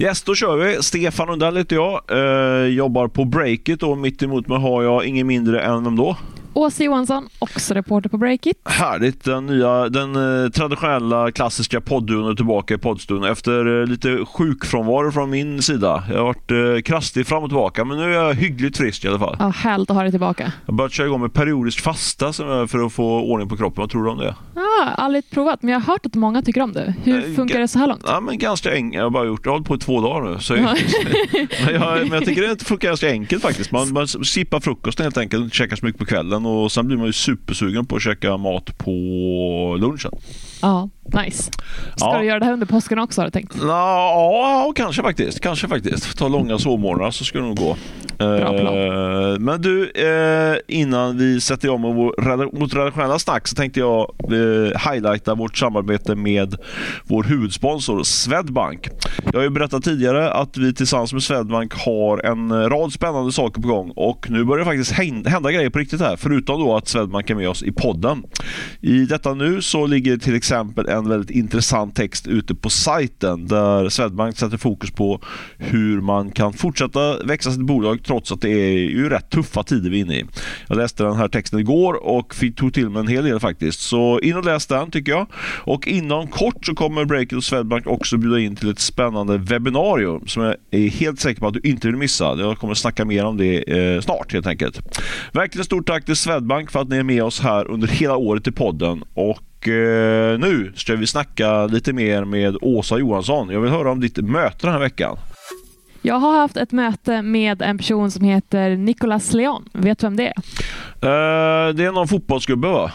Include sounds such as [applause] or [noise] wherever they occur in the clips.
Yes, då kör vi. Stefan Lundell heter jag. Eh, jobbar på Breakit och mitt emot mig har jag ingen mindre än vem då? Åsa Johansson, också reporter på Breakit. Härligt. Den, nya, den eh, traditionella klassiska podduon är tillbaka i poddstunden efter eh, lite sjukfrånvaro från min sida. Jag har varit eh, krastig fram och tillbaka men nu är jag hyggligt frisk i alla fall. Ja, härligt att ha dig tillbaka. Jag har börjat köra igång med periodisk fasta för att få ordning på kroppen. Vad tror du om det? Ja, aldrig provat, men jag har hört att många tycker om det. Hur funkar det så här långt? Ja, men ganska enkelt. Jag har bara gjort, jag har hållit på i två dagar nu. Så [laughs] [laughs] men, jag, men jag tycker det funkar ganska enkelt faktiskt. Man, man sippar frukosten helt enkelt, inte käkar så mycket på kvällen och sen blir man ju supersugen på att käka mat på lunchen. Ja, nice. Ska Ja. du göra det här under påsken också har du tänkt? Ja, kanske faktiskt. Kanske faktiskt. Ta långa sovmorgnar så skulle det nog gå. Bra Eh, men du, eh, innan vi sätter igång med vår mot redaktionella snack så tänkte jag eh, highlighta vårt samarbete med vår huvudsponsor Swedbank. Jag har ju berättat tidigare att vi tillsammans med Swedbank har en rad spännande saker på gång och nu börjar det faktiskt hän- hända grejer på riktigt här, förutom då att Swedbank är med oss i podden. I detta nu så ligger till exempel en väldigt intressant text ute på sajten där Swedbank sätter fokus på hur man kan fortsätta växa sitt bolag trots att det är ju rätt tuffa tider vi är inne i. Jag läste den här texten igår och tog till mig en hel del faktiskt. Så in och läs den tycker jag. Och inom kort så kommer Breakit och Swedbank också bjuda in till ett spännande webbinarium som jag är helt säker på att du inte vill missa. Jag kommer snacka mer om det eh, snart helt enkelt. Verkligen stort tack till Swedbank för att ni är med oss här under hela året i podden. Och nu ska vi snacka lite mer med Åsa Johansson. Jag vill höra om ditt möte den här veckan. Jag har haft ett möte med en person som heter Nicolas Leon. Vet du vem det är? Eh, det är någon fotbollsgubbe va?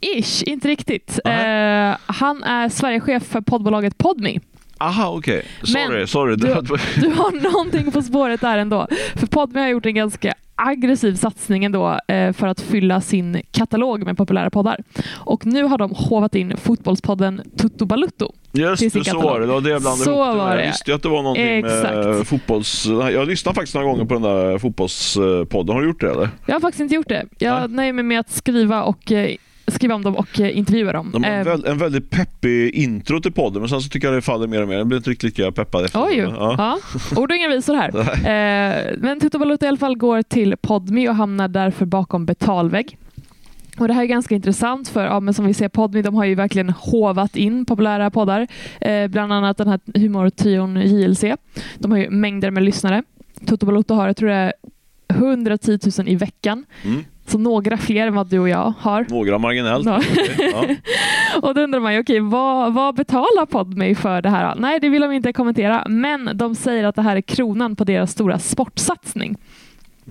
Ish, inte riktigt. Eh, han är Sverigechef för poddbolaget Podme. Aha, okej. Sorry, Men sorry. du- [laughs] Du har någonting på spåret där ändå. För Podme har gjort en ganska aggressiv satsning ändå eh, för att fylla sin katalog med populära poddar. Och nu har de hovat in fotbollspodden Tutto Balutto. Just det, så var det. Det var det jag blandade Så ihop. var Jag det. visste ju att det var någonting med Exakt. fotbolls... Jag lyssnade faktiskt några gånger på den där fotbollspodden. Har du gjort det eller? Jag har faktiskt inte gjort det. Jag nöjer mig med att skriva, och, eh, skriva om dem och eh, intervjua dem. De har en, Eh, väl, en väldigt peppig intro till podden men sen så tycker jag det faller mer och mer. Jag blir inte riktigt lika peppad efter. Oj, Ja. ja. ord och inga visor här. [laughs] Eh, men Tutto Balutto i alla fall går till Podme och hamnar därför bakom betalvägg. Och Det här är ganska intressant för ja, men som vi ser Podme de har ju verkligen hovat in populära poddar. Eh, bland annat den här humortrion JLC. De har ju mängder med lyssnare. Tutto Balutto har, jag tror det är 110 000 i veckan. Mm. Så några fler än vad du och jag har. Några marginellt. Ja. Okej, Ja. [laughs] Och då undrar man ju, okej, vad, vad betalar Podme för det här? Nej, det vill de inte kommentera, men de säger att det här är kronan på deras stora sportsatsning.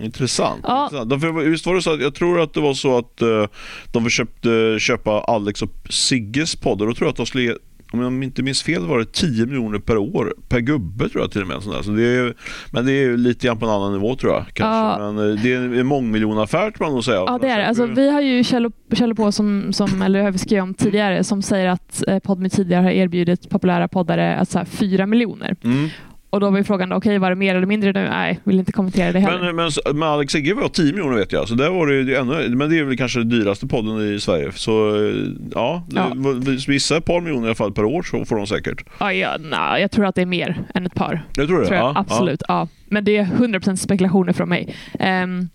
Intressant. Ja. Intressant. Visst var det så att, jag tror att det var så att eh, de försökte köpa Alex och Sigges podd och då tror jag att de skulle om jag inte minns fel var det 10 miljoner per år per gubbe tror jag till och med. Sånt där. Så det är, men det är lite grann på en annan nivå tror jag. Kanske. Ja. Men eh, det är en mångmiljonaffär kan man nog säga. Ja, det är det. Alltså, vi har ju källor, källor på, som, som, eller har vi skrivit om tidigare, som säger att eh, Podme tidigare har erbjudit populära poddare alltså, här, 4 miljoner. Mm. Och då var ju frågan, okej, var det mer eller mindre nu? Nej, vill inte kommentera det heller. Men, men med Alex Sigge var 10 miljoner vet jag. Så där var det ju ännu, men det är väl kanske den dyraste podden i Sverige. Så eh, ja, Ja. ja. vissa par miljoner i alla fall per år så får de säkert. Ja, ja, nej, jag tror att det är mer än ett par. Jag tror det. tror jag. ja, Absolut. Ja. Men det är 100% spekulationer från mig. Ehm,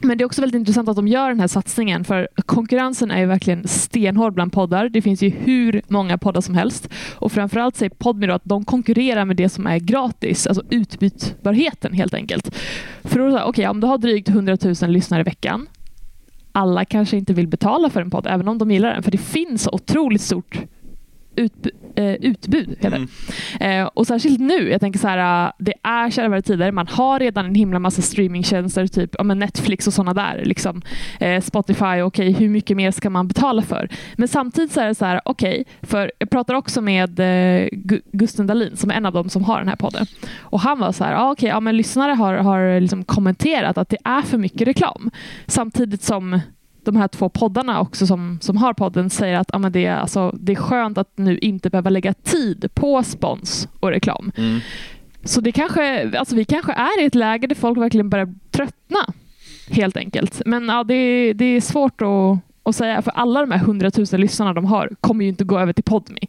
men det är också väldigt intressant att de gör den här satsningen för konkurrensen är ju verkligen stenhård bland poddar. Det finns ju hur många poddar som helst och framförallt säger Podme då att de konkurrerar med det som är gratis, alltså utbytbarheten helt enkelt. För då, så här, okej, om du har drygt 100 000 lyssnare i veckan alla kanske inte vill betala för en podd, även om de gillar den, för det finns så otroligt stort utb- eh, utbud. Heter. Mm. Eh, och särskilt nu, jag tänker så här, äh, det är kärvare tider. Man har redan en himla massa streamingtjänster, typ ja, men Netflix och sådana där. Liksom. Eh, Spotify, okej, hur mycket mer ska man betala för? Men samtidigt så är det så här, okej, för jag pratar också med eh, Gu- Gusten Dahlin som är en av dem som har den här podden. Och han var så här, ah, okej, ja, men lyssnare har, har liksom kommenterat att det är för mycket reklam. Samtidigt som de här två poddarna också som, som har podden säger att ja, men det, är, alltså, det är skönt att nu inte behöva lägga tid på spons och reklam. Mm. Så det kanske, alltså vi kanske är i ett läge där folk verkligen börjar tröttna. Helt enkelt. Men ja, det, det är svårt att, att säga, för alla de här hundratusen lyssnarna de har kommer ju inte gå över till Podme.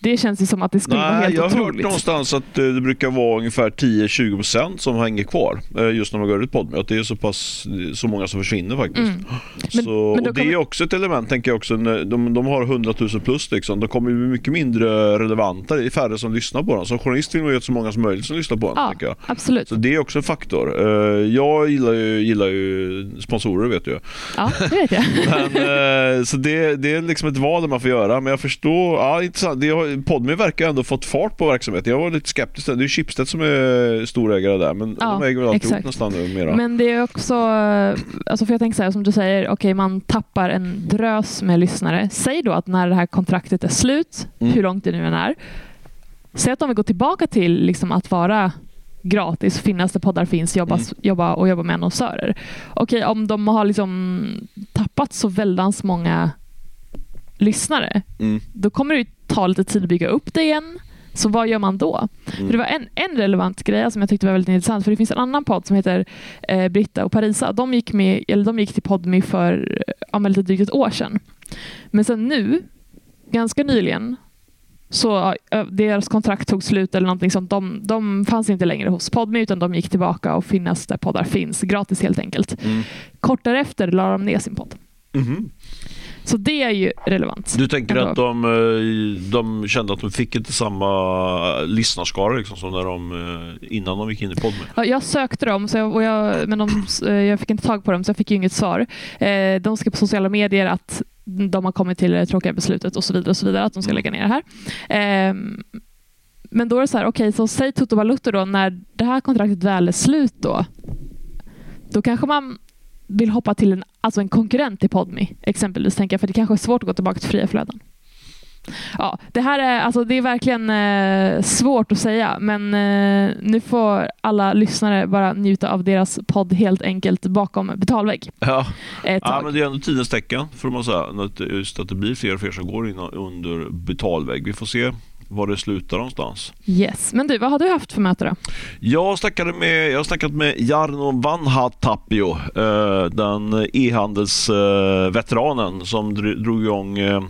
Det känns ju som att det skulle vara Nej, helt jag har hört otroligt. någonstans att eh, det brukar vara ungefär 10-20% som hänger kvar eh, just när man går ut Podme. Att det är så pass så många som försvinner faktiskt. Mm. [gasps] Men- så, men det är också ett element tänker jag också. De, de har 100 000 plus liksom. De kommer bli mycket mindre relevanta. Det är färre som lyssnar på dem. Som journalist vill man ju att så många som möjligt som lyssnar på dem. Ja, tänker jag. absolut. Så det är också en faktor. Eh, Jag gillar ju, gillar ju sponsorer vet du. Ja, det vet jag. [laughs] Men, eh, så det, det är liksom ett val man får göra. Men jag förstår, ja intressant. Det har, Podme verkar ändå fått fart på verksamheten. Jag var lite skeptisk. Det är Schibsted som är storägare där. Men Ja, de äger väl alltihop nästan numera. Men det är också, alltså för jag tänker så här, som du säger, okej man tappar en drös med lyssnare. Säg då att när det här kontraktet är slut, Mm. hur långt det nu än är. Säg att de vill gå tillbaka till liksom att vara gratis, finnas där poddar finns, jobba, Mm. jobba och jobba med annonsörer. Okej, om de har liksom tappat så väldans många lyssnare, Mm. då kommer det ta lite tid att bygga upp det igen. Så vad gör man då? Mm. För det var en, en relevant grej som jag tyckte var väldigt intressant. För det finns en annan podd som heter eh, Britta och Parisa. De gick, med, eller de gick till Podme för eh, ja, lite drygt ett år sedan. Men sen nu, ganska nyligen, så eh, deras kontrakt tog slut eller någonting sånt. De, de fanns inte längre hos Podme utan de gick tillbaka och finnas där poddar finns. Gratis helt enkelt. Mm. Kort därefter la de ner sin podd. Mhm. Så det är ju relevant. Du tänker att de, eh, de kände att de fick inte samma lyssnarskara liksom, som när de, eh, innan de gick in i Podme? Ja, jag sökte dem, så jag, och jag, men de, eh, jag fick inte tag på dem så jag fick ju inget svar. Eh, de skrev på sociala medier att de har kommit till det tråkiga beslutet och så vidare, och så vidare att de ska Mm. lägga ner det här. Eh, men då är det så här, okej, så säg Toto Balutto då, när det här kontraktet väl är slut då, då kanske man vill hoppa till en, alltså en konkurrent till Podme exempelvis, tänker jag, för det kanske är svårt att gå tillbaka till fria flöden. Ja, det här är, alltså, det är verkligen eh, svårt att säga, men eh, nu får alla lyssnare bara njuta av deras podd helt enkelt bakom betalvägg. Ja. Ett ja, men det är ändå tidens tecken får man säga. Att, just att det blir fler och fler som går in under betalvägg. Vi får se var det slutar någonstans. Yes. Men du, vad har du haft för möte då? Jag, snackade med, jag har snackat med Jarno Vanhatapio, eh, den e-handelsveteranen som dr- drog igång eh,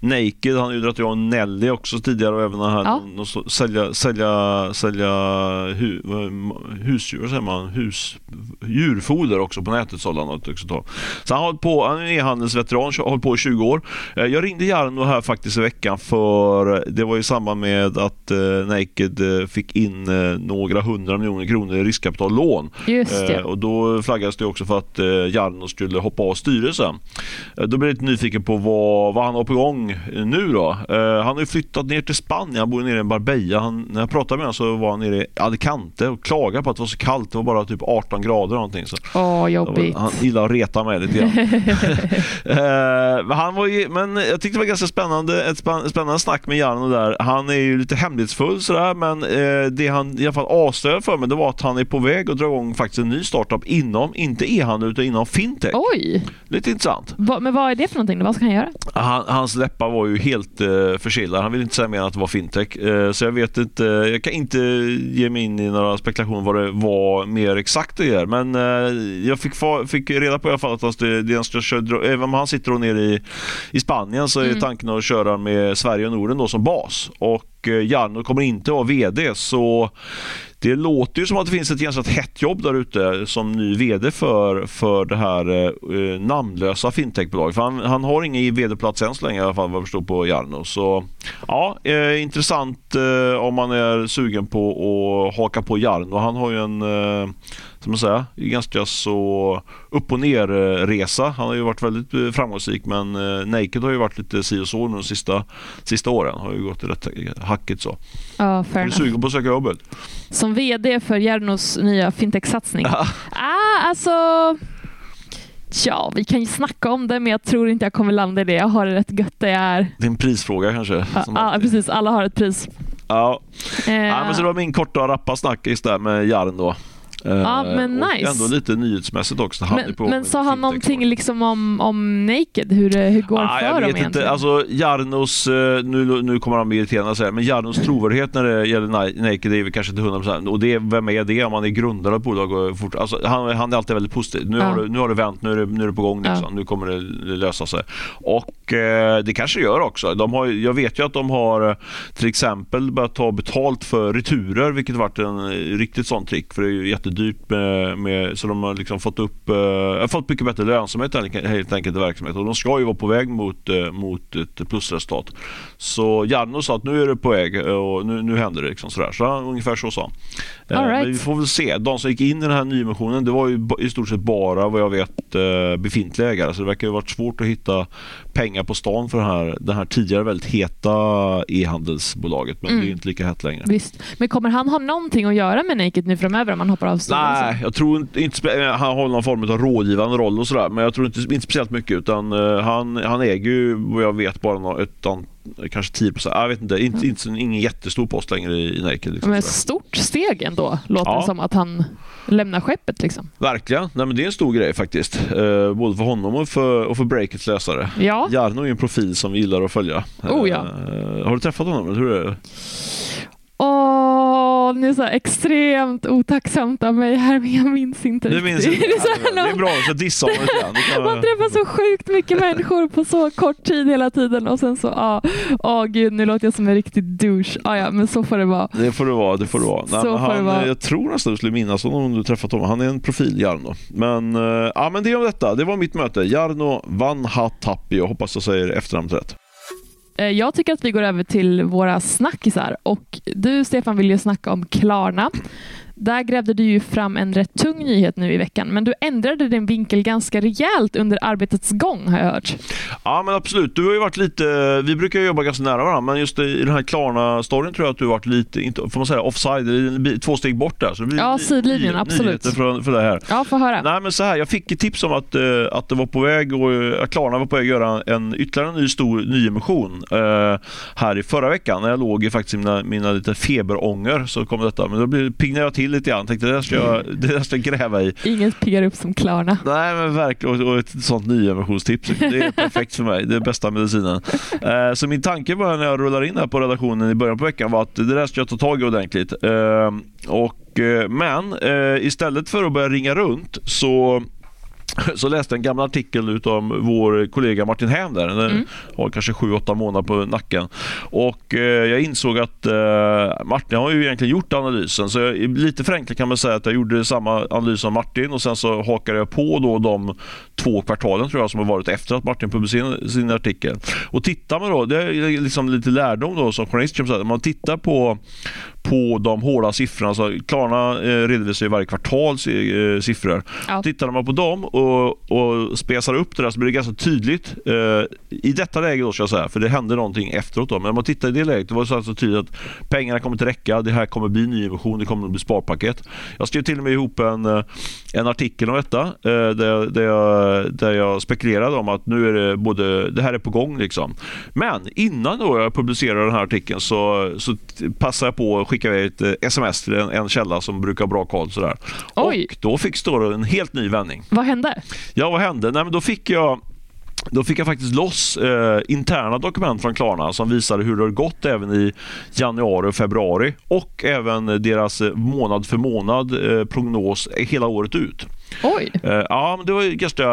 Naked, han har ju dragit igång Nelly också tidigare och även här Ja. någon så- sälja, sälja, sälja hu, vad- husdjur, säger man? Hus, djurfoder också på nätet sålde han också tag. Så han har på, han är e-handelsveteran, har hållit på i 20 år. Eh, Jag ringde Jarno här faktiskt i veckan för det var i samband med att eh, Naked eh, fick in eh, några hundra miljoner kronor i riskkapitallån. Just det. Eh, och då flaggades det också för att eh, Jarno skulle hoppa av styrelsen. Eh, då blev jag lite nyfiken på vad, vad han har på gång eh, nu då. Eh, han har ju flyttat ner till Spanien, han bor nere i Marbella. Han, när jag pratade med honom så var han nere i Alicante och klagade på att det var så kallt. Det var bara typ 18 grader eller någonting. Så Åh, jobbigt. han gillar att reta mig lite grann. [laughs] Eh, men han var ju, men jag tyckte det var ganska spännande, ett spän- spännande snack med Jarno där. Han är ju lite hemlighetsfull sådär, men eh, det han i alla fall avslöjade för mig det var att han är på väg att dra igång faktiskt en ny startup inom, inte e-handel utan inom fintech. Oj! Lite intressant. Va, men vad är det för någonting? Vad ska han göra? Han, hans läppar var ju helt eh, förkylda. Han ville inte säga mer än att det var fintech. Eh, så jag vet inte, jag kan inte ge mig in i några spekulationer vad det var mer exakt det är. Men eh, jag fick, fick reda på i alla fall att han, det, det han ska köra, även om han sitter då nere i, i Spanien så är Mm. tanken att köra med Sverige och Norden då som bas. Och eh, Jarno kommer inte vara VD så det låter ju som att det finns ett ganska hett jobb där ute som ny VD för, för det här eh, eh, namnlösa fintechbolaget. För han, han har ingen VD-plats än så länge i alla fall vad jag förstår på Jarno. Så ja, eh, intressant eh, om man är sugen på att haka på Jarno. Han har ju en eh, som man säga, ganska så upp och ner eh, resa. Han har ju varit väldigt eh, framgångsrik men eh, Naked har ju varit lite si och så nu de sista, sista åren. Har ju gått rätt hackigt så. Ja, fair Är du enough. sugen på att söka jobbet? Som VD för Jarnos nya fintech-satsning. Ja. Ah, alltså... Ja, vi kan ju snacka om det, men jag tror inte jag kommer landa i det. Jag har det rätt gött där jag är. Det är en prisfråga kanske. Ja, alltid. precis. Alla har ett pris. Ja. Eh, ja, men så det var min korta och rappa snackis där med Jarn då. Eh, Ja, men nice. Ändå lite nyhetsmässigt också. Men på men sa han någonting liksom om, om Naked? Hur, det- hur går det Ah, för jag dem vet egentligen? inte. Alltså Jarnos, eh, nu, nu kommer han bli irriterande att säga, men Jarnos [laughs] trovärdighet när det gäller Naked är väl kanske inte 100% och det är, vem är det om man är grundare av ett bolag? Och fort, alltså, han, han är alltid väldigt positiv. Nu, Ja. har, det, nu har det vänt, nu är det, nu är det på gång Ja. liksom. Nu kommer det lösa sig. Och eh, det kanske gör också. De har, jag vet ju att de har eh, till exempel börjat ta betalt för returer, vilket varit en eh, riktigt sån trick. För det är ju jättedyrt med, med så de har liksom fått upp, eh, fått mycket bättre lönsamhet helt enkelt i verksamheten. Och de ska ju vara på väg mot, eh, mot ett plusresultat. Så Jarno sa att nu är det på väg och nu, nu händer det. Liksom sådär. Så ungefär så sa han. Right. Men vi får väl se. De som gick in i den här nyemissionen, det var ju i stort sett bara vad jag vet befintliga ägare. Så det verkar ju varit svårt att hitta pengar på stan för det här, det här tidigare väldigt heta e-handelsbolaget. Men mm. det är mm. inte lika hett längre. Visst. Men kommer han ha någonting att göra med Naked nu framöver om han hoppar av styrelsen? Nej, jag tror inte, inte han har någon form av rådgivande roll och sådär. Men jag tror inte, inte speciellt mycket utan uh, han, han äger ju vad jag vet bara ett kanske 10 procent. Jag vet inte. inte, inte ingen jättestor post längre i Naked. Liksom, men stort steg ändå, låter ja. det som att han lämnar skeppet. Liksom. Verkligen. Nej, men det är en stor grej faktiskt. Eh, både för honom och för, och för Breakits läsare. Ja. Jarno är en profil som vi gillar att följa. Oh, ja. Eh, har du träffat honom? Hur är det? Åh, nu är så extremt otacksamt av mig här, men jag minns inte du minns inte? [laughs] det, är det är bra, så dissa honom lite Man träffar så sjukt mycket människor på så kort tid hela tiden och sen så, ja, åh gud, nu låter jag som en riktig douche. Ah, ja, men så får det vara. Det får det vara, det får det vara. Nej, han, det vara. Jag tror nästan du skulle minnas honom om du träffat honom. Han är en profil, Jarno. Men, uh, ja, men det om detta. Det var mitt möte. Jarno Vanhatappi. Jag hoppas jag säger efternamnet rätt. Eh, jag tycker att vi går över till våra snackisar och du Stefan vill ju snacka om Klarna. Där grävde du ju fram en rätt tung nyhet nu i veckan, men du ändrade din vinkel ganska rejält under arbetets gång har jag hört. Ja, men absolut. Du har ju varit lite, vi brukar jobba ganska nära varandra, men just i den här Klarna-storyn tror jag att du har varit lite, inte, får man säga offside, två steg bort där. Så det ja, sidlinjen, absolut. För, för det här. Ja, få höra. Nej, men så här, jag fick ett tips om att, uh, att det var på väg och att Klarna var på väg att göra en ytterligare en ny stor nyemission uh, här i förra veckan när jag låg i faktiskt mina, mina lite feberånger så kom detta. Men då pignade jag till lite grann. Tänkte det där ska jag, det där ska jag gräva i. Inget piggar upp som Klarna. Nej, men verkligen. Och, ett sånt nyemissionstips. Det är perfekt för mig. Det är bästa medicinen. Eh, så min tanke var när jag rullar in här på redaktionen i början på veckan var att det där ska jag ta tag i ordentligt. Eh, och, eh, men eh, istället för att börja ringa runt så så läste en gammal artikel av vår kollega Martin Häm där. Den mm. har kanske 7-8 månader på nacken. Och eh, jag insåg att eh, Martin har ju egentligen gjort analysen. Så jag, lite förenklat kan man säga att jag gjorde samma analys som Martin och sen så hakade jag på då de två kvartalen tror jag som har varit efter att Martin publicerade sin artikel. Och tittar man då, det är liksom lite lärdom då som journalist, om man tittar på på de hårda siffrorna. Så Klarna eh, redovisar ju varje kvartal eh, siffror. Ja. Tittar man på dem och, och spesar upp det där så blir det ganska tydligt. Eh, I detta läge då ska jag säga, för det hände någonting efteråt. Då. Men om man tittar i det läget, det var så alltså tydligt att pengarna kommer inte räcka. Det här kommer bli nyemission, det kommer bli sparpaket. Jag skrev till och med ihop en, eh, en artikel om detta eh, där, där, jag, där jag spekulerade om att nu är det både, det här är på gång. Liksom. Men innan då jag publicerade den här artikeln så, så passade jag på skickade jag ett eh, sms till en, en källa som brukar ha bra koll. Sådär. Oj. Och då fick det en helt ny vändning. Vad hände? Ja, vad hände? Nej, men då fick jag då fick jag faktiskt loss eh, interna dokument från Klarna som visade hur det har gått även i januari och februari och även deras eh, månad för månad eh, prognos hela året ut. Oj! Uh, ja, men det var ganska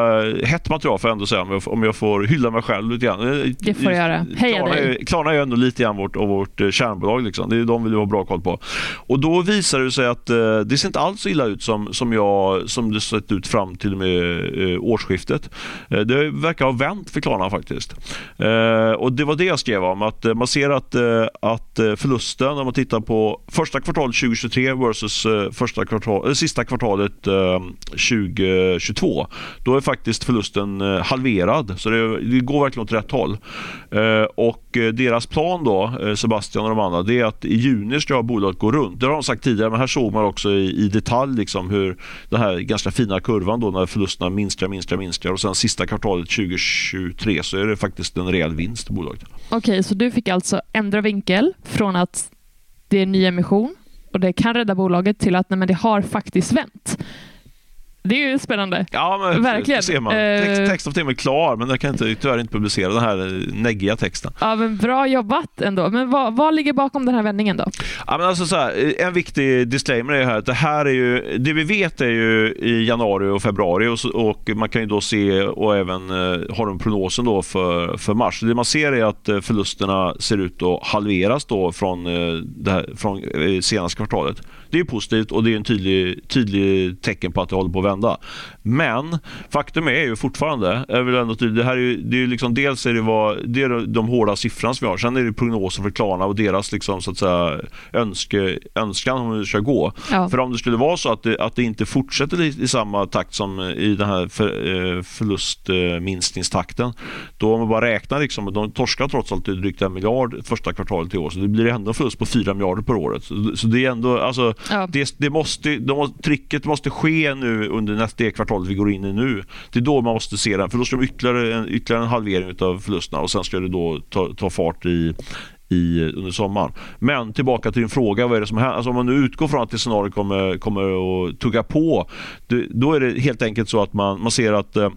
hett material får jag ändå säga om jag, får hylla mig själv lite grann. Eh, det får du göra. Heja Klarna dig! Klarna är ändå lite grann vårt, av vårt uh, kärnbolag. Liksom. Det är de vill vi ha bra koll på. Och då visar det sig att det ser inte alls så illa ut som, som, jag, som det sett ut fram till och med årsskiftet. det verkar ha vänt för Klarna faktiskt. och Det var det jag skrev om. Att man ser att, att förlusten, om man tittar på första kvartalet 2023 versus första kvartal, sista kvartalet 2022. Då är faktiskt förlusten eh, halverad. Så det, det går verkligen åt rätt håll. Eh, och eh, deras plan då, Sebastian och de andra, det är att i juni ska bolaget gå runt. Det har de sagt tidigare, men här såg man också i, i detalj liksom hur den här ganska fina kurvan då när förlusterna minskar, minskar, minskar och sen sista kvartalet 2023 så är det faktiskt en rejäl vinst i bolaget. Okej, okay, så du fick alltså ändra vinkel från att det är ny emission och det kan rädda bolaget till att nej, men det har faktiskt vänt. Det är ju spännande. Ja, men Verkligen. Ser man. Eh. Text, text of Tim är klar, men jag kan inte, tyvärr inte publicera den här eh, neggiga texten. Ja, men bra jobbat ändå. Men vad, vad ligger bakom den här vändningen då? Ja, men alltså så här, en viktig disclaimer är här att det här är ju, det vi vet är ju i januari och februari och, så, och man kan ju då se och även eh, har de prognosen då för, för mars. Det man ser är att eh, förlusterna ser ut att halveras då från, eh, det här, från eh, senaste kvartalet. Det är positivt och det är en tydlig, tydlig tecken på att det håller på att vända. Men faktum är ju fortfarande, ändå det här är ju, det är liksom, dels är det, vad, det är de hårda siffrorna som vi har, sen är det prognoser för Klarna och deras liksom, så att säga, önske, önskan om hur det ska gå. Ja. För om det skulle vara så att det, att det inte fortsätter i, i samma takt som i den här för, eh, förlustminskningstakten, då om man bara räknar, liksom, de torskar trots allt drygt en miljard första kvartalet i år, så det blir ändå en förlust på 4 miljarder per år. Så, så det är ändå, alltså, Ja. det, det måste, de, tricket måste ske nu under nästa det kvartalet vi går in i nu. Det är då man måste se den, för då ska de ytterligare en, ytterligare en halvering av förlusterna och sen ska det då ta, ta fart i i, under sommaren. Men tillbaka till din fråga, vad är det som händer? Alltså om man nu utgår från att det scenariot kommer, kommer att tugga på, det, då är det helt enkelt så att man, man ser att eh,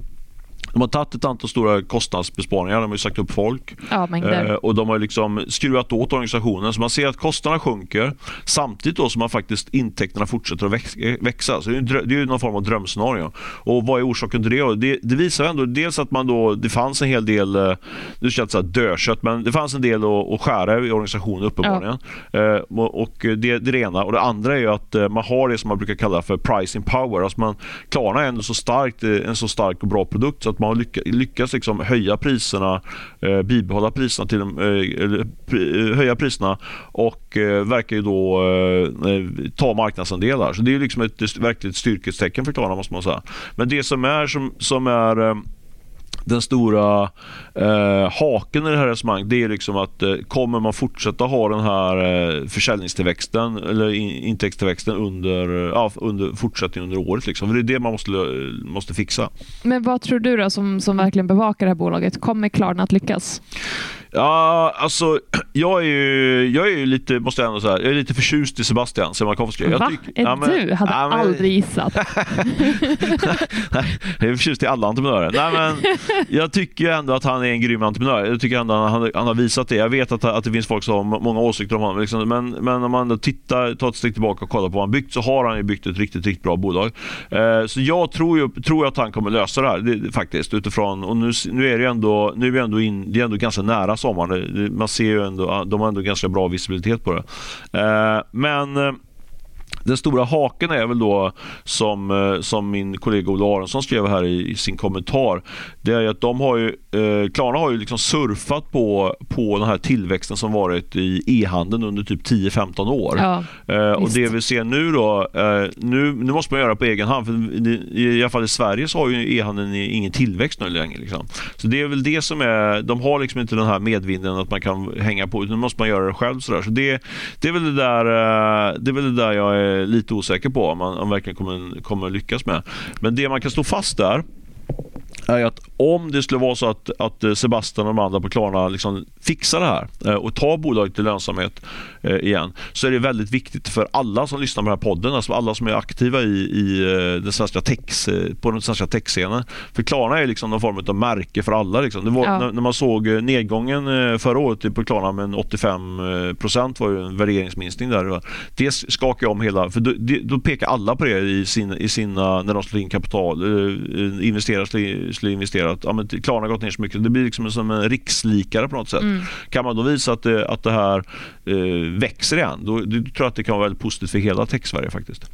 de har tagit ett antal stora kostnadsbesparingar. De har ju sagt upp folk. Ja. Eh, och de har liksom skruvat åt organisationen. Så man ser att kostnaderna sjunker samtidigt då som man faktiskt intäkterna fortsätter att eh, växa. Så det är, det är någon form av drömscenario. Och vad är orsaken till det? Det, det visar ändå dels att man då, det fanns en hel del, eh, nu jag inte säga dödkött, men det fanns en del att, att skära i organisationen uppenbarligen. Eh, och det, det är det ena. Och det andra är att eh, man har det som man brukar kalla för pricing power. Alltså man, Klarna är ändå så starkt, en så stark och bra produkt så att man har lyck, lyckats liksom höja priserna, eh, bibehålla priserna till de, eh, eh höja priserna och eh, verkar ju då eh, eh ta marknadsandelar. Så det är liksom ett, ett verkligt styrkestecken för Klarna måste man säga. Men det som är, som, som är eh, den stora eh, haken i det här resonemanget det är liksom att eh, kommer man fortsätta ha den här eh, försäljningstillväxten eller in, intäktstillväxten under, eh, ja, under fortsättning under året. Liksom. För det är det man måste, måste fixa. Men vad tror du då som, som verkligen bevakar det här bolaget? Kommer Klarna att lyckas? Ja, alltså [clears throat] jag är ju, jag är ju lite, måste jag ändå säga, jag är lite förtjust i Sebastian Siemiatkowski. Va? tyck- Är ja, men- du? Hade ja, men- aldrig gissat. [laughs] Nej, jag är förtjust i alla entreprenörer. Nej, men [laughs] jag tycker ändå att han är en grym entreprenör. Jag tycker ändå att han, han har visat det. Jag vet att, att det finns folk som har många åsikter om honom. Liksom. Men, men om man tittar, tar ett steg tillbaka och kollar på vad han byggt så har han ju byggt ett riktigt, riktigt bra bolag. Eh, så jag tror ju tror att han kommer lösa det här det, det, faktiskt. Utifrån, och nu, nu är det ju ändå, nu är vi ändå, in, det är ändå ganska nära sommaren. Man ser ju ändå, de har ändå ganska bra visibilitet på det. Eh, men eh, den stora haken är väl då som, eh, som min kollega Olle Aronsson skrev här i, i sin kommentar. Det är att de har ju, eh, Klarna har ju liksom surfat på, på den här tillväxten som varit i e-handeln under typ 10-15 år. Ja, Eh, och det vi ser nu då, eh, nu, nu måste man göra på egen hand. För i, alla fall i Sverige så har ju e-handeln ingen tillväxt nu längre. Liksom. Så det är väl det som är, de har liksom inte den här medvinden att man kan hänga på, utan nu måste man göra det själv. Så, där. så det, det, är väl det, där, eh, det är väl det där jag är lite osäker på om man, om man verkligen kommer, kommer lyckas med. Men det man kan stå fast där är att om det skulle vara så att, att eh, Sebastian och de andra på Klarna liksom fixar det här eh, och tar bolaget till lönsamhet eh, igen så är det väldigt viktigt för alla som lyssnar på den här podden, alltså alla som är aktiva i, i den svenska eh, på den svenska techscenen. För Klarna är liksom någon form av märke för alla. Liksom. Var, Ja. när, när man såg nedgången förra året på Klarna med en 85 eh, procent var ju en värderingsminskning där. Det skakar om hela, för då, då pekar alla på det i, sin, i sina, när de slår in kapital, investerar, skulle, investera, att ja, men Klarna har gått ner så mycket. Det blir liksom som en rikslikare på något sätt. Mm. Kan man då visa att det, att det här eh, växer igen, då, då tror jag att det kan vara väldigt positivt för hela tech-Sverige faktiskt.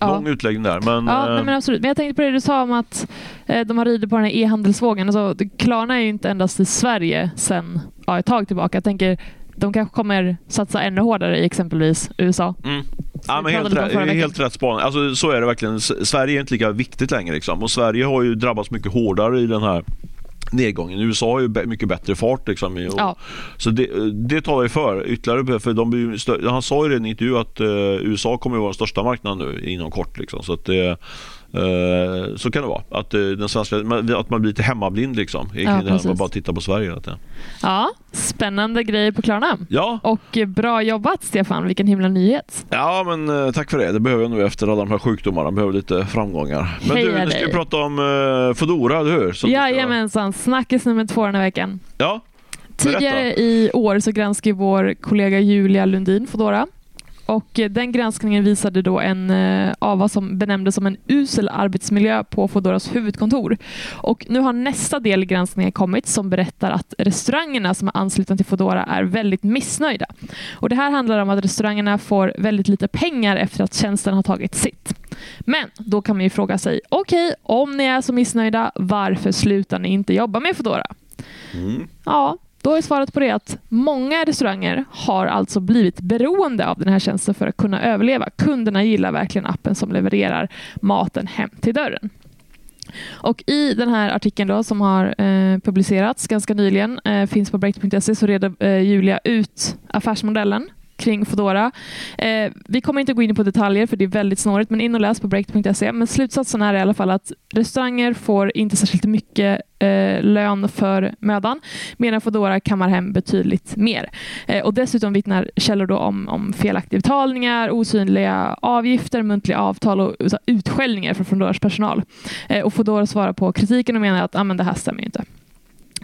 Ja. Lång utläggning där, men... Ja, eh, nej, men absolut. Men jag tänkte på det du sa om att eh, de har ridit på den här e-handelsvågen. Alltså, Klarna är ju inte endast i Sverige sedan ja, ett tag tillbaka. Jag tänker de kanske kommer satsa ännu hårdare i exempelvis USA. Mm. Ja, men helt, rätt, helt rätt spaning. Alltså, så är det verkligen. Sverige är inte lika viktigt längre. Liksom. Och Sverige har ju drabbats mycket hårdare i den här nedgången. USA har ju mycket bättre fart. Liksom, och, Ja. Så det, det talar ju för ytterligare. För de han sa ju i en intervju att eh, USA kommer att vara den största marknaden nu inom kort. Liksom. Så att det, Eh, så kan det vara. Att, eh, den svenska, att man blir lite hemmablind liksom. Ja, det här, man bara tittar på Sverige. Att, ja. ja, spännande grejer på Klarna. Ja. Och bra jobbat Stefan, vilken himla nyhet. Ja, men eh, tack för det. Det behöver jag nu efter alla de här sjukdomarna. Behöver lite framgångar. Men Heja du, nu ska vi prata om uh, Foodora, eller hur? Som Jajamensan, snackis nummer två den här veckan. Ja, Tidigare i år så granskade vår kollega Julia Lundin Foodora och eh, den granskningen visade då en eh, av vad som benämndes som en usel arbetsmiljö på Foodoras huvudkontor. Och nu har nästa del i granskningen kommit som berättar att restaurangerna som är anslutna till Foodora är väldigt missnöjda. Och det här handlar om att restaurangerna får väldigt lite pengar efter att tjänsten har tagit sitt. Men då kan man ju fråga sig, okej, okay, om ni är så missnöjda, varför slutar ni inte jobba med Foodora? Mm. Ja, då är svaret på det att många restauranger har alltså blivit beroende av den här tjänsten för att kunna överleva. Kunderna gillar verkligen appen som levererar maten hem till dörren. Och I den här artikeln då, som har eh, publicerats ganska nyligen, eh, finns på break.se, så reder eh, Julia ut affärsmodellen kring Foodora. Eh, vi kommer inte gå in på detaljer för det är väldigt snårigt, men in och läs på break.se. Men slutsatsen är i alla fall att restauranger får inte särskilt mycket eh, lön för mödan, medan Foodora kammar hem betydligt mer. Eh, och dessutom vittnar källor då om, om felaktiga betalningar, osynliga avgifter, muntliga avtal och utskällningar från Foodoras personal. Eh, och Foodora svarar på kritiken och menar att ah, men det här stämmer inte.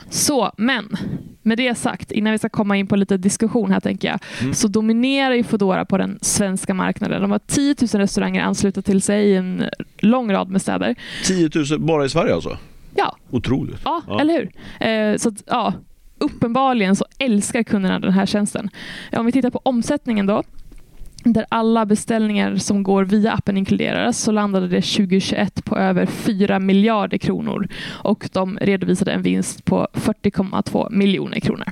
Så, men med det sagt, innan vi ska komma in på lite diskussion här tänker jag, mm. så dominerar ju Foodora på den svenska marknaden. De har 10 000 restauranger anslutna till sig i en lång rad med städer. 10 000 bara i Sverige alltså? Ja. Otroligt. Ja, ja. eller hur? Eh, så att, ja, uppenbarligen så älskar kunderna den här tjänsten. Om vi tittar på omsättningen då, där alla beställningar som går via appen inkluderas så landade det 2021 på över 4 miljarder kronor och de redovisade en vinst på 40,2 miljoner kronor.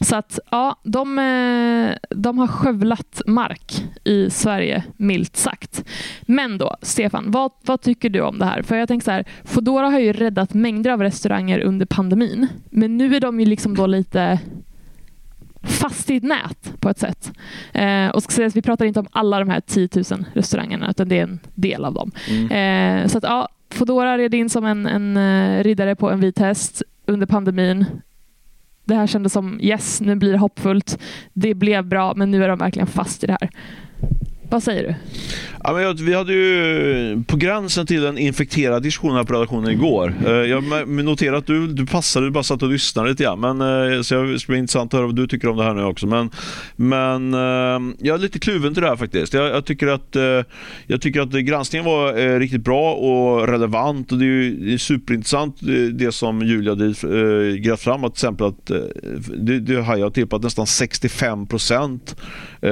Så att ja, de, eh, de har skövlat mark i Sverige, milt sagt. Men då, Stefan, vad, vad tycker du om det här? För jag tänker så här, Foodora har ju räddat mängder av restauranger under pandemin, men nu är de ju liksom då lite fast i ett nät på ett sätt. Eh, och ska säga att vi pratar inte om alla de här 10 000 restaurangerna utan det är en del av dem. Mm. Eh, så att ja, Foodora red in som en, en uh, riddare på en vit häst under pandemin. Det här kändes som yes, nu blir det hoppfullt. Det blev bra, men nu är de verkligen fast i det här. Vad säger du? Ja, men vi hade ju på gränsen till en infekterad diskussion här på redaktionen igår. Eh, jag noterar att du, du passade, du bara satt och lyssnade lite grann. Men, eh, så det ska bli intressant att höra vad du tycker om det här nu också. Men, men eh, jag är lite kluven till det här faktiskt. Jag, jag tycker, att, jag tycker att granskningen var riktigt bra och relevant. Och det är ju superintressant det som Julia grävt fram. Att till exempel att det, det hajar till på att nästan 65 %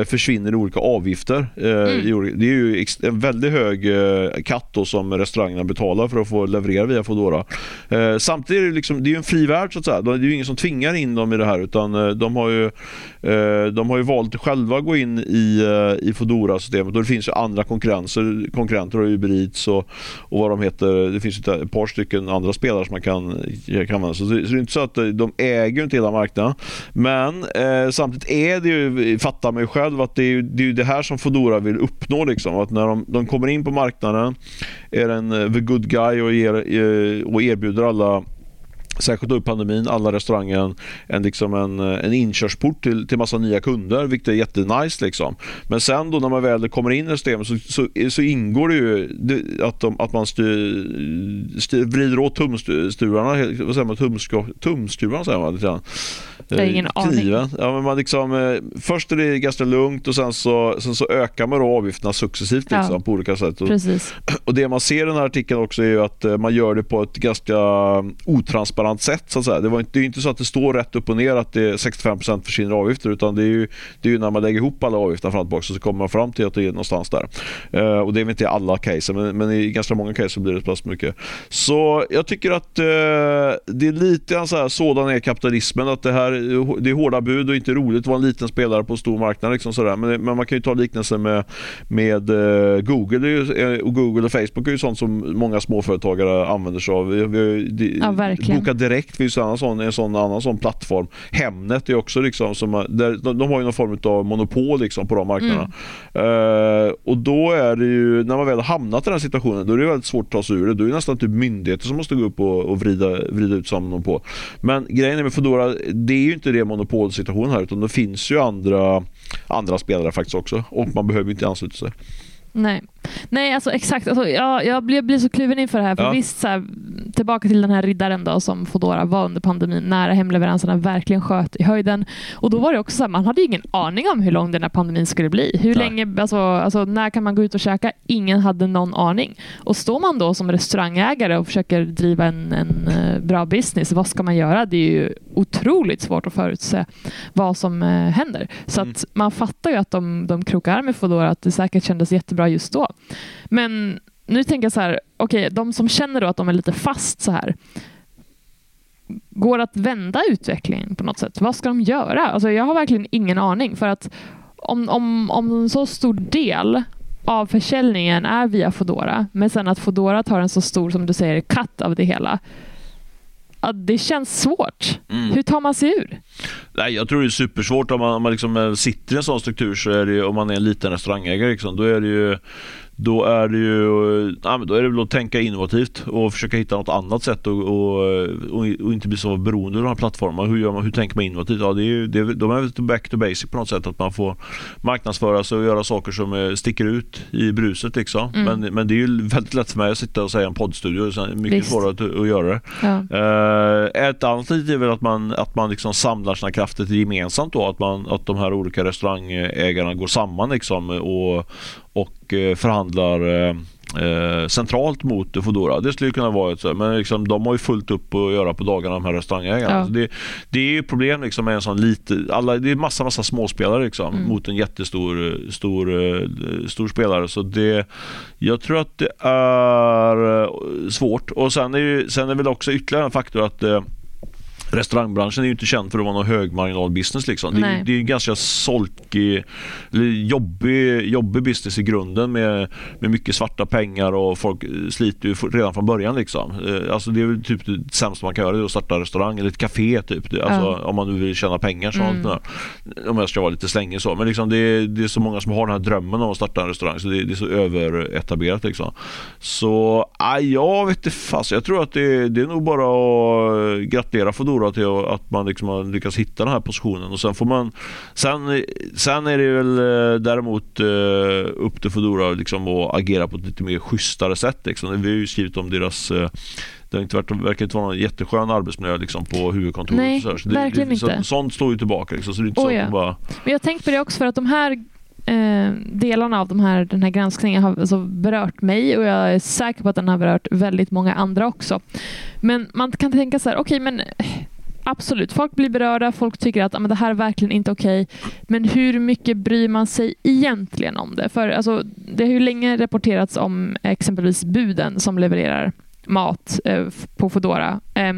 försvinner i olika avgifter Mm. Eh, det är ju en väldigt hög eh, katt då, som restaurangerna betalar för att få leverera via Foodora. Eh, samtidigt är det, liksom, det är en fri värld så att säga. Det är ju ingen som tvingar in dem i det här utan eh, de har ju, de har ju valt själva att gå in i, i Foodora-systemet och det finns ju andra konkurrenser, konkurrenter och Uber Eats och, och vad de heter. Det finns ett par stycken andra spelare som man kan, kan använda. Så det, så det är inte så att de äger inte hela marknaden. Men eh, samtidigt är det ju, fattar man ju själv att det är, det är det här som Foodora stora vill uppnå. Liksom. Att när de, de kommer in på marknaden är en eh, the good guy och, ger, eh, och erbjuder alla särskilt upp pandemin, alla restauranger en, liksom en, eh, en inkörsport till, till massa nya kunder, vilket är jättenice. Liksom. Men sen då när man väl kommer in i systemet så, så, så ingår det ju att, de, att man styr, styr, vrider åt tumstuvarna, vad säger man, tumstuvarna säger man lite jag har ingen aning. Ja, men man liksom, eh, först är det ganska lugnt och sen så, sen så ökar man då avgifterna successivt liksom, ja, på olika sätt. Precis. Och Det man ser i den här artikeln också är att eh, man gör det på ett ganska otransparent sätt. Så att säga. Det, var inte, det är inte så att det står rätt upp och ner att det är 65% försvinner avgifter utan det är ju, det är ju när man lägger ihop alla avgifter fram och tillbaka så kommer man fram till att det är någonstans där. Uh, och Det är väl inte i alla case men, men i ganska många case så blir det plötsligt mycket. Så jag tycker att uh, det är lite så här, sådan är kapitalismen att det här det är hårda bud och inte roligt att vara en liten spelare på en stor marknad. Liksom sådär. Men, men man kan ju ta liknelsen med, med uh, Google. Ju, och Google och Facebook är ju sånt som många småföretagare använder sig av. Vi, vi, ja, Boka Direkt finns en, annan sån, en sån, annan sån plattform. Hemnet är också liksom, som, eh, där, de, de har ju någon form av monopol liksom, på de marknaderna. Mm. Uh, och då är det ju, när man väl har hamnat i den situationen, då är det väldigt svårt att ta sig ur det. Då är det nästan typ myndigheter som måste gå upp och, och vrida, vrida ut samma monopol. Men grejen är med Foodora, det är ju inte det monopolsituationen här utan det finns ju andra, andra spelare faktiskt också och man behöver inte ansluta sig. Nej. Nej, alltså exakt. Alltså, jag, jag, blir, blir så kluven inför det här. För ja. visst, så här, tillbaka till den här riddaren då, som Fodora var under pandemin, när hemleveranserna verkligen sköt i höjden. Och då var det också så här, man hade ingen aning om hur lång den här pandemin skulle bli. Hur Nej. länge, alltså, alltså, när kan man gå ut och käka? Ingen hade någon aning. Och står man då som restaurangägare och försöker driva en, en uh, bra business, vad ska man göra? Det är ju otroligt svårt att förutse vad som uh, händer. Så mm. att man fattar ju att de, de krokar med Fodora, att det säkert kändes jättebra just då. Men nu tänker jag så här, okej, okay, de som känner då att de är lite fast så här, går att vända utvecklingen på något sätt? Vad ska de göra? Alltså, jag har verkligen ingen aning. För att om, om, om en så stor del av försäljningen är via Fodora, men sen att Fodora tar en så stor, som du säger, katt av det hela det känns svårt. Mm. Hur tar man sig ur? Nej, jag tror det är supersvårt om man, om man liksom sitter i en sån struktur, så är det, om man är en liten restaurangägare, liksom, då är det ju då är det ju då är det väl att tänka innovativt och försöka hitta något annat sätt och, och, och, inte bli så beroende av de här plattformarna. Hur, gör man, hur tänker man innovativt? Ja, det är ju, det, de är back to basic på något sätt. Att man får marknadsföra sig och göra saker som sticker ut i bruset. Liksom. Mm. Men, men det är ju väldigt lätt för mig att sitta och säga en poddstudio. Det är mycket Visst. svårare att, att göra det. Ja. Uh, ett annat är väl att man, att man liksom samlar sina krafter gemensamt. Då, att, man, att de här olika restaurangägarna går samman liksom, och, och eh, förhandlar eh, eh, centralt mot Foodora. Det skulle kunna vara ett så, men liksom, de har ju fullt upp att göra på dagarna de här restaurangägarna. Ja. Det, det är ju problem liksom med en sån liten, alla, det är massa massa småspelare liksom, mm. mot en jättestor stor, stor spelare. Så det, jag tror att det är svårt. Och sen är, ju, sen är väl också ytterligare en faktor att restaurangbranschen är ju inte känd för att vara någon högmarginalbusiness. Liksom. Det, är, det är ganska solkig, jobbig, jobbig business i grunden med, med mycket svarta pengar och folk sliter ju redan från början. Liksom. Eh, alltså, det är väl typ det sämsta man kan göra, det är att starta restaurang eller ett café. Typ. Alltså, ja. Om man nu vill tjäna pengar. Så mm. Om jag ska vara lite slängig så. Men liksom, det, är, det är så många som har den här drömmen om att starta en restaurang så det, det är så överetablerat. Liksom. Så aj, jag vet inte fast. Jag tror att det, det är nog bara att gratulera Foodora tror till att man liksom har lyckats hitta den här positionen. Och sen, får man, sen, sen är det väl eh, däremot eh, upp till Foodora liksom att agera på ett lite mer schysstare sätt. Liksom. Vi har ju skrivit om deras eh, det har inte varit, verkar inte vara någon jätteskön arbetsmiljö liksom, på huvudkontoret. Nej, så, så det, verkligen det, inte. sånt står ju tillbaka. Liksom, så det är inte oh, så ja. bara... Men jag har tänkt på det också för att de här eh, delarna av de här, den här granskningen har alltså berört mig och jag är säker på att den har berört väldigt många andra också. Men man kan tänka så här, okej okay, men absolut, folk blir berörda, folk tycker att ah, men det här är verkligen inte okej. Okay. Men hur mycket bryr man sig egentligen om det? För alltså, Det har ju länge rapporterats om exempelvis buden som levererar mat eh, på Foodora eh,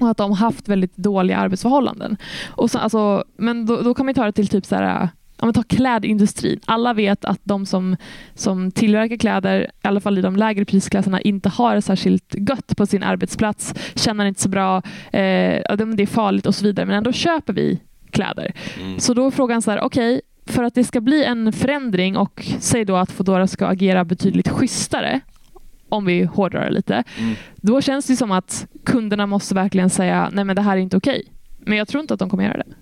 och att de haft väldigt dåliga arbetsförhållanden. Och så, alltså, men då, då kan man ta det till typ så här, om ta klädindustrin. Alla vet att de som, som tillverkar kläder, i alla fall i de lägre prisklasserna, inte har det särskilt gött på sin arbetsplats, känner inte så bra, eh, det är farligt och så vidare. Men ändå köper vi kläder. Mm. Så då är frågan så här, okej, okay, för att det ska bli en förändring och säg då att Foodora ska agera betydligt schysstare, om vi hårdrar det lite, mm. då känns det som att kunderna måste verkligen säga nej men det här är inte okej. Okay. Men jag tror inte att de kommer göra det.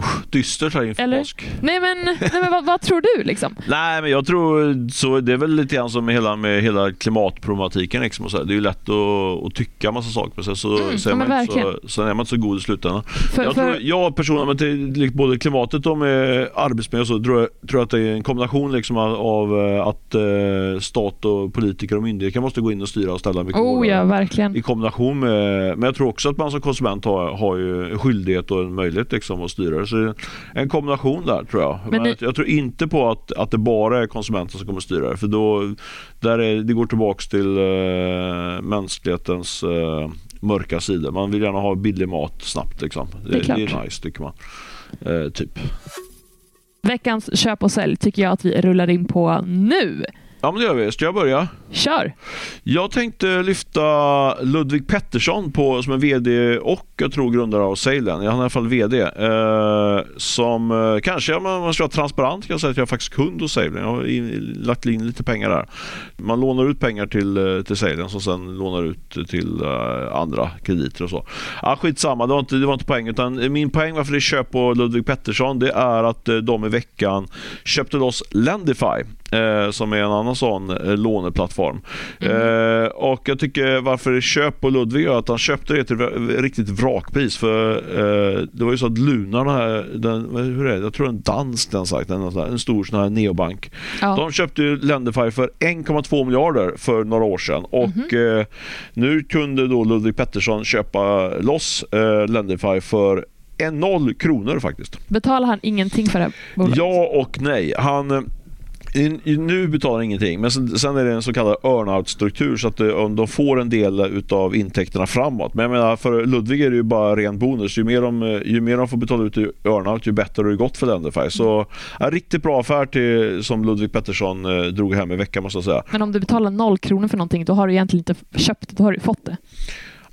Usch, dystert här inför Eller? påsk. Nej men, nej, men vad, vad, tror du liksom? [laughs] Nej men jag tror så det är väl lite grann som med hela, med hela klimatproblematiken. Liksom, och så Det är ju lätt att, att tycka massa saker men sen så, mm, så, är man inte så, så är man inte så god i slutändan. För, jag, för... Tror, jag personligen, till både klimatet och med arbetsmiljö så tror jag, tror att det är en kombination liksom av eh, att eh, stat och politiker och myndigheter måste gå in och styra och ställa mycket oh, ja, verkligen. I kombination med, men jag tror också att man som konsument har, har ju skyldighet och en möjlighet liksom, att styra det. Så en kombination där tror jag. Men ni... Jag tror inte på att, att det bara är konsumenten som kommer styra det. För då, där är, det går tillbaks till uh, mänsklighetens uh, mörka sida. Man vill gärna ha billig mat snabbt. Liksom. Det, det, är, det är nice tycker man. Uh, typ. Veckans köp och sälj tycker jag att vi rullar in på nu. Ja, men det gör vi. Ska jag börja? Kör! Jag tänkte lyfta Ludvig Pettersson på, som är VD och jag tror grundare av Sailen. Han är i alla fall VD. Eh, som eh, kanske, om man ska vara transparent, kan jag säga att jag är faktiskt kund hos Sailen. Jag har in, lagt in lite pengar där. Man lånar ut pengar till, eh, till Sailen som sen lånar ut till uh, andra krediter och så. Ja, skitsamma, det var inte, det var inte poäng. Utan min poäng varför det är köp på Ludvig Pettersson det är att eh, de i veckan köpte loss Lendify eh, som är en annan sån eh, låneplattform. Mm. Eh, och jag tycker varför det köp på Ludvig är att han köpte det till riktigt vrakpris. För eh, det var ju så att Lunar, den, hur är det? jag tror en dansk den sagt, en, en stor sån här neobank. Ja. De köpte ju Lendify för 1,2 miljarder för några år sedan och mm. nu kunde då Ludvig Pettersson köpa loss eh, Lendify för noll kronor faktiskt. Betalar han ingenting för det bolaget? Ja och nej. Han nu betalar ingenting, men sen, är det en så kallad earnout-struktur så att eh, de får en del eh, av intäkterna framåt. Men jag menar, för Ludvig är det ju bara ren bonus. Ju mer de, eh, ju mer de får betala ut i earnout, ju bättre har det gått för Lendify. Så en riktigt bra affär till, som Ludvig Pettersson eh, drog hem i veckan måste jag säga. Men om du betalar noll kronor för någonting, då har du egentligen inte köpt det, då har du fått det.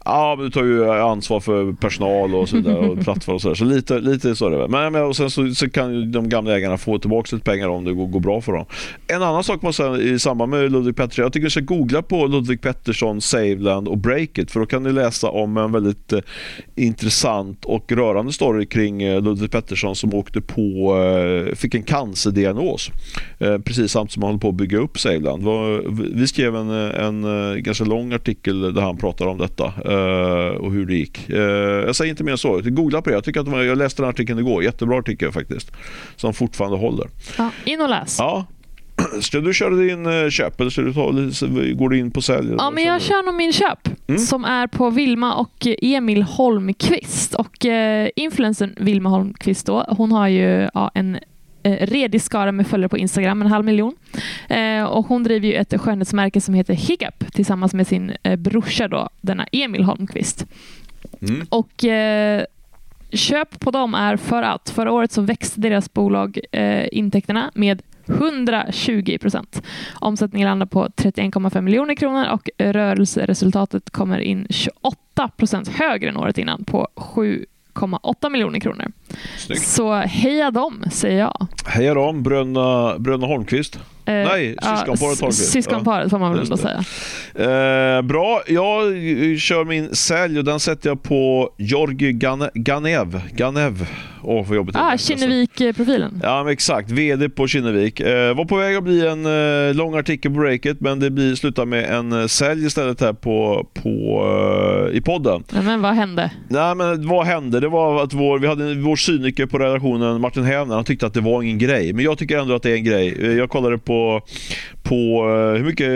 Ja, men du tar ju ansvar för personal och så vidare och [laughs] plattform och så där. Så lite, lite så är det Men, men och sen så, så, kan ju de gamla ägarna få tillbaka lite pengar om det går, går bra för dem. En annan sak jag säga i samband med Ludvig Pettersson. Jag tycker du ska googla på Ludvig Pettersson, Saveland och Breakit för då kan ni läsa om en väldigt eh, intressant och rörande story kring eh, Ludvig Pettersson som åkte på, eh, fick en cancerdiagnos eh, precis samtidigt som han höll på att bygga upp Saveland. Vi skrev en, en, en eh, ganska lång artikel där han pratar om detta Eh, och hur det gick. Eh, jag säger inte mer än så. Googla på det. Jag, tycker att jag läste den artikeln igår. Jättebra artikel faktiskt. Som fortfarande håller. Ja, in och läs. Ja, Ska du köra din eh, köp eller ska du ta, går du in på sälj? Ja, men jag kör nog min köp mm. som är på Vilma och Emil Holmqvist. Och eh, influencern Vilma Holmqvist då, hon har ju ja, en eh, redig skara med följare på Instagram, en halv miljon. Eh, och hon driver ju ett skönhetsmärke som heter Hiccup tillsammans med sin eh, brorsa då, denna Emil Holmqvist. Mm. Och eh, köp på dem är för att förra året så växte deras bolag eh, intäkterna med 120 procent. Omsättningen landar på 31,5 miljoner kronor och rörelseresultatet kommer in 28 procent högre än året innan på 7 1,8 miljoner kronor. Snyggt. Så heja dem, säger jag. Heja dem, Bröna, Bröna Holmqvist. Eh, Nej, syskonparet Holmqvist. Syskonparet får man väl ändå säga. Eh, bra, jag kör min sälj och den sätter jag på Georgi Ganev. Ganev. Åh, vad jobbigt ah, Kinnevik-profilen. Ja, men exakt. VD på Kinnevik. Eh, var på väg att bli en eh, lång artikel på breaket, men det blir, slutar med en eh, sälj istället här på, på, eh, i podden. Ja, men vad hände? Nej, men vad hände? Det var att vår, vi hade vår cyniker på redaktionen, Martin Hävner, han tyckte att det var ingen grej. Men jag tycker ändå att det är en grej. Eh, jag kollade på, på eh, hur mycket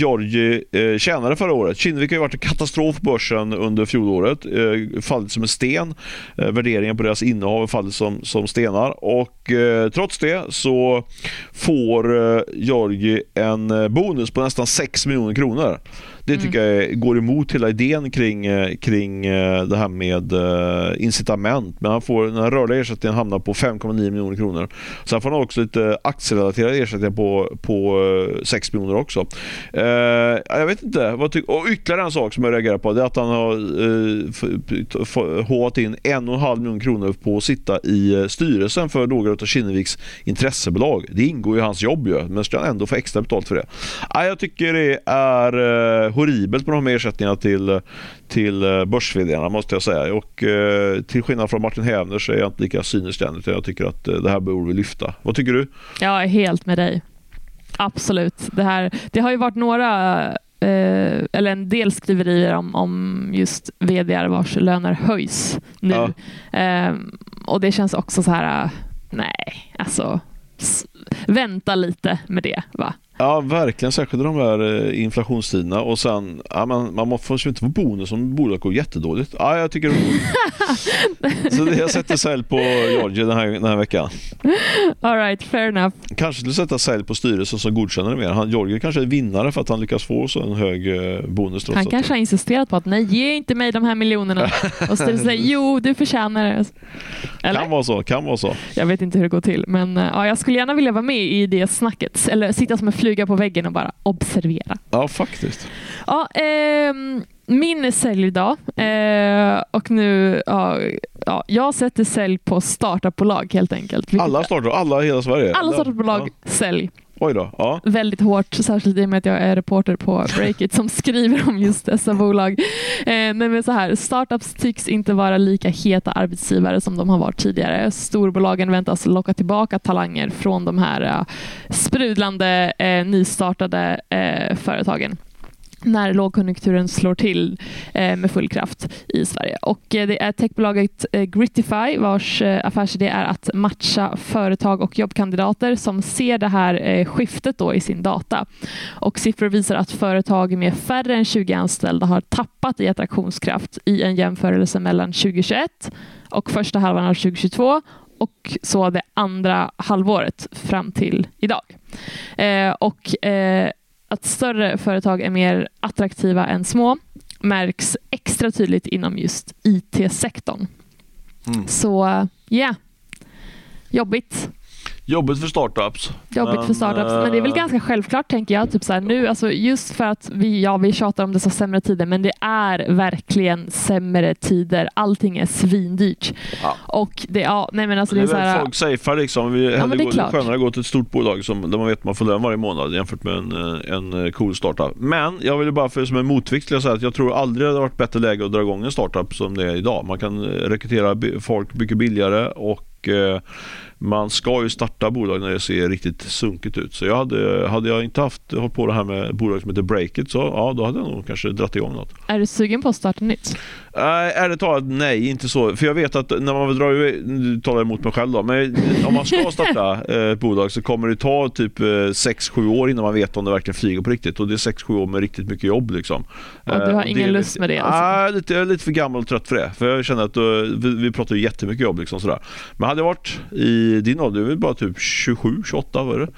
Georgi eh, tjänade förra året. Kinnevik har ju varit en katastrof på börsen under fjolåret. Eh, fallit som en sten. Värderingen på deras innehav har fallit som, som stenar och eh, trots det så får eh, Georgi en bonus på nästan 6 miljoner kronor. Det mm. tycker mm. jag går emot hela idén kring, eh, kring eh, det här med eh, incitament. Men han får, den här rörliga ersättningen hamnar på 5,9 miljoner kronor. Sen får han också lite aktierelaterade ersättningar på, på 6 miljoner också. Eh, jag vet inte. Vad ty- och ytterligare en sak som jag reagerar på det är att han har eh, håvat in 1,5 miljoner kronor på att sitta i styrelsen för några av Kinneviks intressebolag. Det ingår i hans jobb ju, men ska han ändå få extra betalt för det. Eh, jag tycker det är horribelt med de här ersättningarna till, till eh, börs måste jag säga. Och eh, till skillnad från Martin Hävner så är jag inte lika cynisk än utan jag tycker att eh, det här borde vi lyfta. Vad tycker du? Jag är helt med dig. Absolut. Det, här, det har ju varit några eh, eller en del skriverier om, om just vd vars löner höjs nu. Ja. Eh, och det känns också så här, nej, alltså vänta lite med det. Va? Ja, verkligen. Särskilt de här eh, inflationstiderna. Och sen, ja, man, man får ju inte få bonus om bolaget går jättedåligt. Ja, jag tycker det [laughs] Så det, jag sätter sälj på Georgie den här, den här veckan. All right, fair enough. Kanske skulle sätta sälj på styrelsen som godkänner det mer. Han, Georgie kanske är vinnare för att han lyckas få så en hög eh, bonus. Han kanske har insisterat på att nej, ge inte mig de här miljonerna. [laughs] Och styrelsen säger jo, du förtjänar det. Eller? Kan vara så, kan vara så. Jag vet inte hur det går till, men eh, ja, jag skulle gärna vilja vara med i det snacket. Eller sitta som en flyga på väggen och bara observera. Ja, faktiskt. Ja, ehm, min säljdag eh, och nu, ja, ja, jag sätter sälj på startupbolag helt enkelt. Alla startar, alla i hela Sverige? alla startupbolag, Ja. sälj. Oj då. Ja. Väldigt hårt, särskilt i och med att jag är reporter på Breakit som skriver om just dessa bolag. Eh, men så här, startups tycks inte vara lika heta arbetsgivare som de har varit tidigare. Storbolagen väntas locka tillbaka talanger från de här eh, sprudlande, eh, nystartade eh, företagen när lågkonjunkturen slår till eh, med full kraft i Sverige. Och eh, Det är techbolaget eh, Gritify vars affärsidé är att matcha företag och jobbkandidater som ser det här skiftet då i sin data. Och Siffror visar att företag med färre än 20 anställda har tappat i attraktionskraft i en jämförelse mellan 2021 och första halvan av 2022 och så det andra halvåret fram till idag. Eh, och eh, att större företag är mer attraktiva än små märks extra tydligt inom just IT-sektorn. Mm. Så ja, jobbigt. Jobbigt för startups. Jobbigt Men, för startups. Men det är väl eh, ganska självklart tänker jag. Typ så här, nu, alltså just för att vi, ja, vi tjatar om dessa sämre tider, men det är verkligen sämre tider. Allting är svindyrt. Ja. Och det, ja, nej men alltså Det det är är så här, folk safear liksom. Vi hellre men det är skönare att gå till ett stort bolag som, där man vet att man får lön varje månad jämfört med en, eh, en eh, cool startup. Men jag vill bara för som en motvikt säga att jag tror aldrig det har varit bättre läge att dra igång en startup som det är idag. Man kan rekrytera folk mycket billigare och eh, man ska ju starta bolag när det ser riktigt sunkigt ut. Så jag hade, hade jag inte haft hållit på det här med bolag som heter Breakit så ja, då hade jag nog kanske dratt igång något. är du sugen på att starta nytt? Nej, ärligt talat nej, inte så. För jag vet att när man vill dra iväg, nu talar jag emot mig själv då, men om man ska starta [laughs] eh, ett bolag så kommer det ta typ 6-7 år innan man vet om det verkligen flyger på riktigt. Och det är 6-7 år med riktigt mycket jobb liksom. Och du har Eh, ingen lust lite- med det, alltså? Lite, jag är lite för gammal och trött för det. För jag känner att eh, vi, vi pratar ju jättemycket jobb liksom sådär. Men hade jag varit i din ålder, du är väl bara typ 27-28 var det?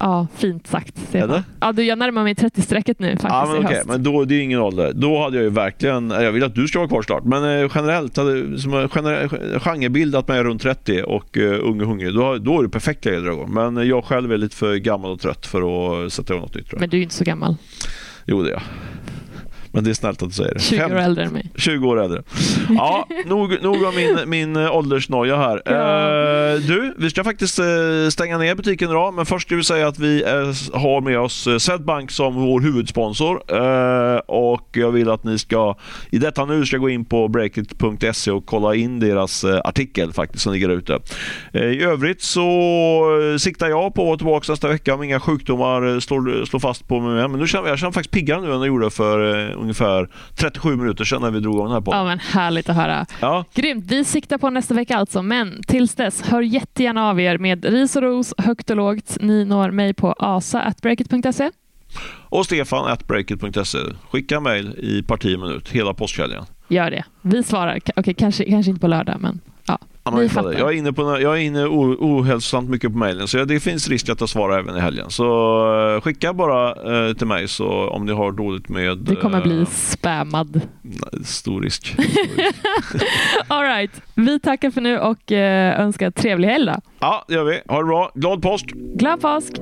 Ja, fint sagt. Stefan. Ja, du, jag närmar mig 30-strecket nu faktiskt Ja men i okej, höst. men då, det är ingen ålder. Då hade jag ju verkligen, jag vill att du ska vara kvar snart, men eh, generellt, hade, som en gener, genrebild att man är runt 30 och uh, ung och hungrig, då, då är det perfekt läge att dra igång. Men eh, jag själv är lite för gammal och trött för att sätta igång något nytt. Men du är ju inte så gammal. Jo det är jag. Men det är snällt att du säger det. 20 år äldre än mig. 20 år äldre. Ja, nog, nog om min, min eh, åldersnoja här. Ja. Eh, du, vi ska faktiskt eh, stänga ner butiken idag, men först ska vi säga att vi har med oss Swedbank som vår huvudsponsor. Och jag vill att ni ska i detta nu ska gå in på breakit.se och kolla in deras artikel faktiskt som ligger ute. I övrigt så siktar jag på att vara tillbaka nästa vecka om inga sjukdomar slår, slår fast på mig. Men nu känner jag, jag känner faktiskt piggare nu än jag gjorde för ungefär 37 minuter sedan när vi drog igång den här podden. Ja, men härligt att höra. Ja, Grymt. Vi siktar på nästa vecka alltså, men tills dess, hör jättegärna av er med ris och ros, högt och lågt. Ni når mig på asa.breakit.se. och Stefan at breakit.se. Skicka mejl i parti minut, hela påskhelgen. Gör det. Vi svarar. Okej, kanske, kanske inte på lördag, men fattar. Jag är inne, på, jag är inne o- ohälsosamt mycket på mejlen, så det finns risk att jag svarar även i helgen. Så eh, skicka bara eh, till mig så om ni har dåligt med... Det kommer eh, bli spammad. nej, Stor risk. [laughs] Stor risk. All right. Vi tackar för nu och eh, önskar trevlig helg då. ja, det gör vi. Ha det bra. Glad påsk! Glad påsk!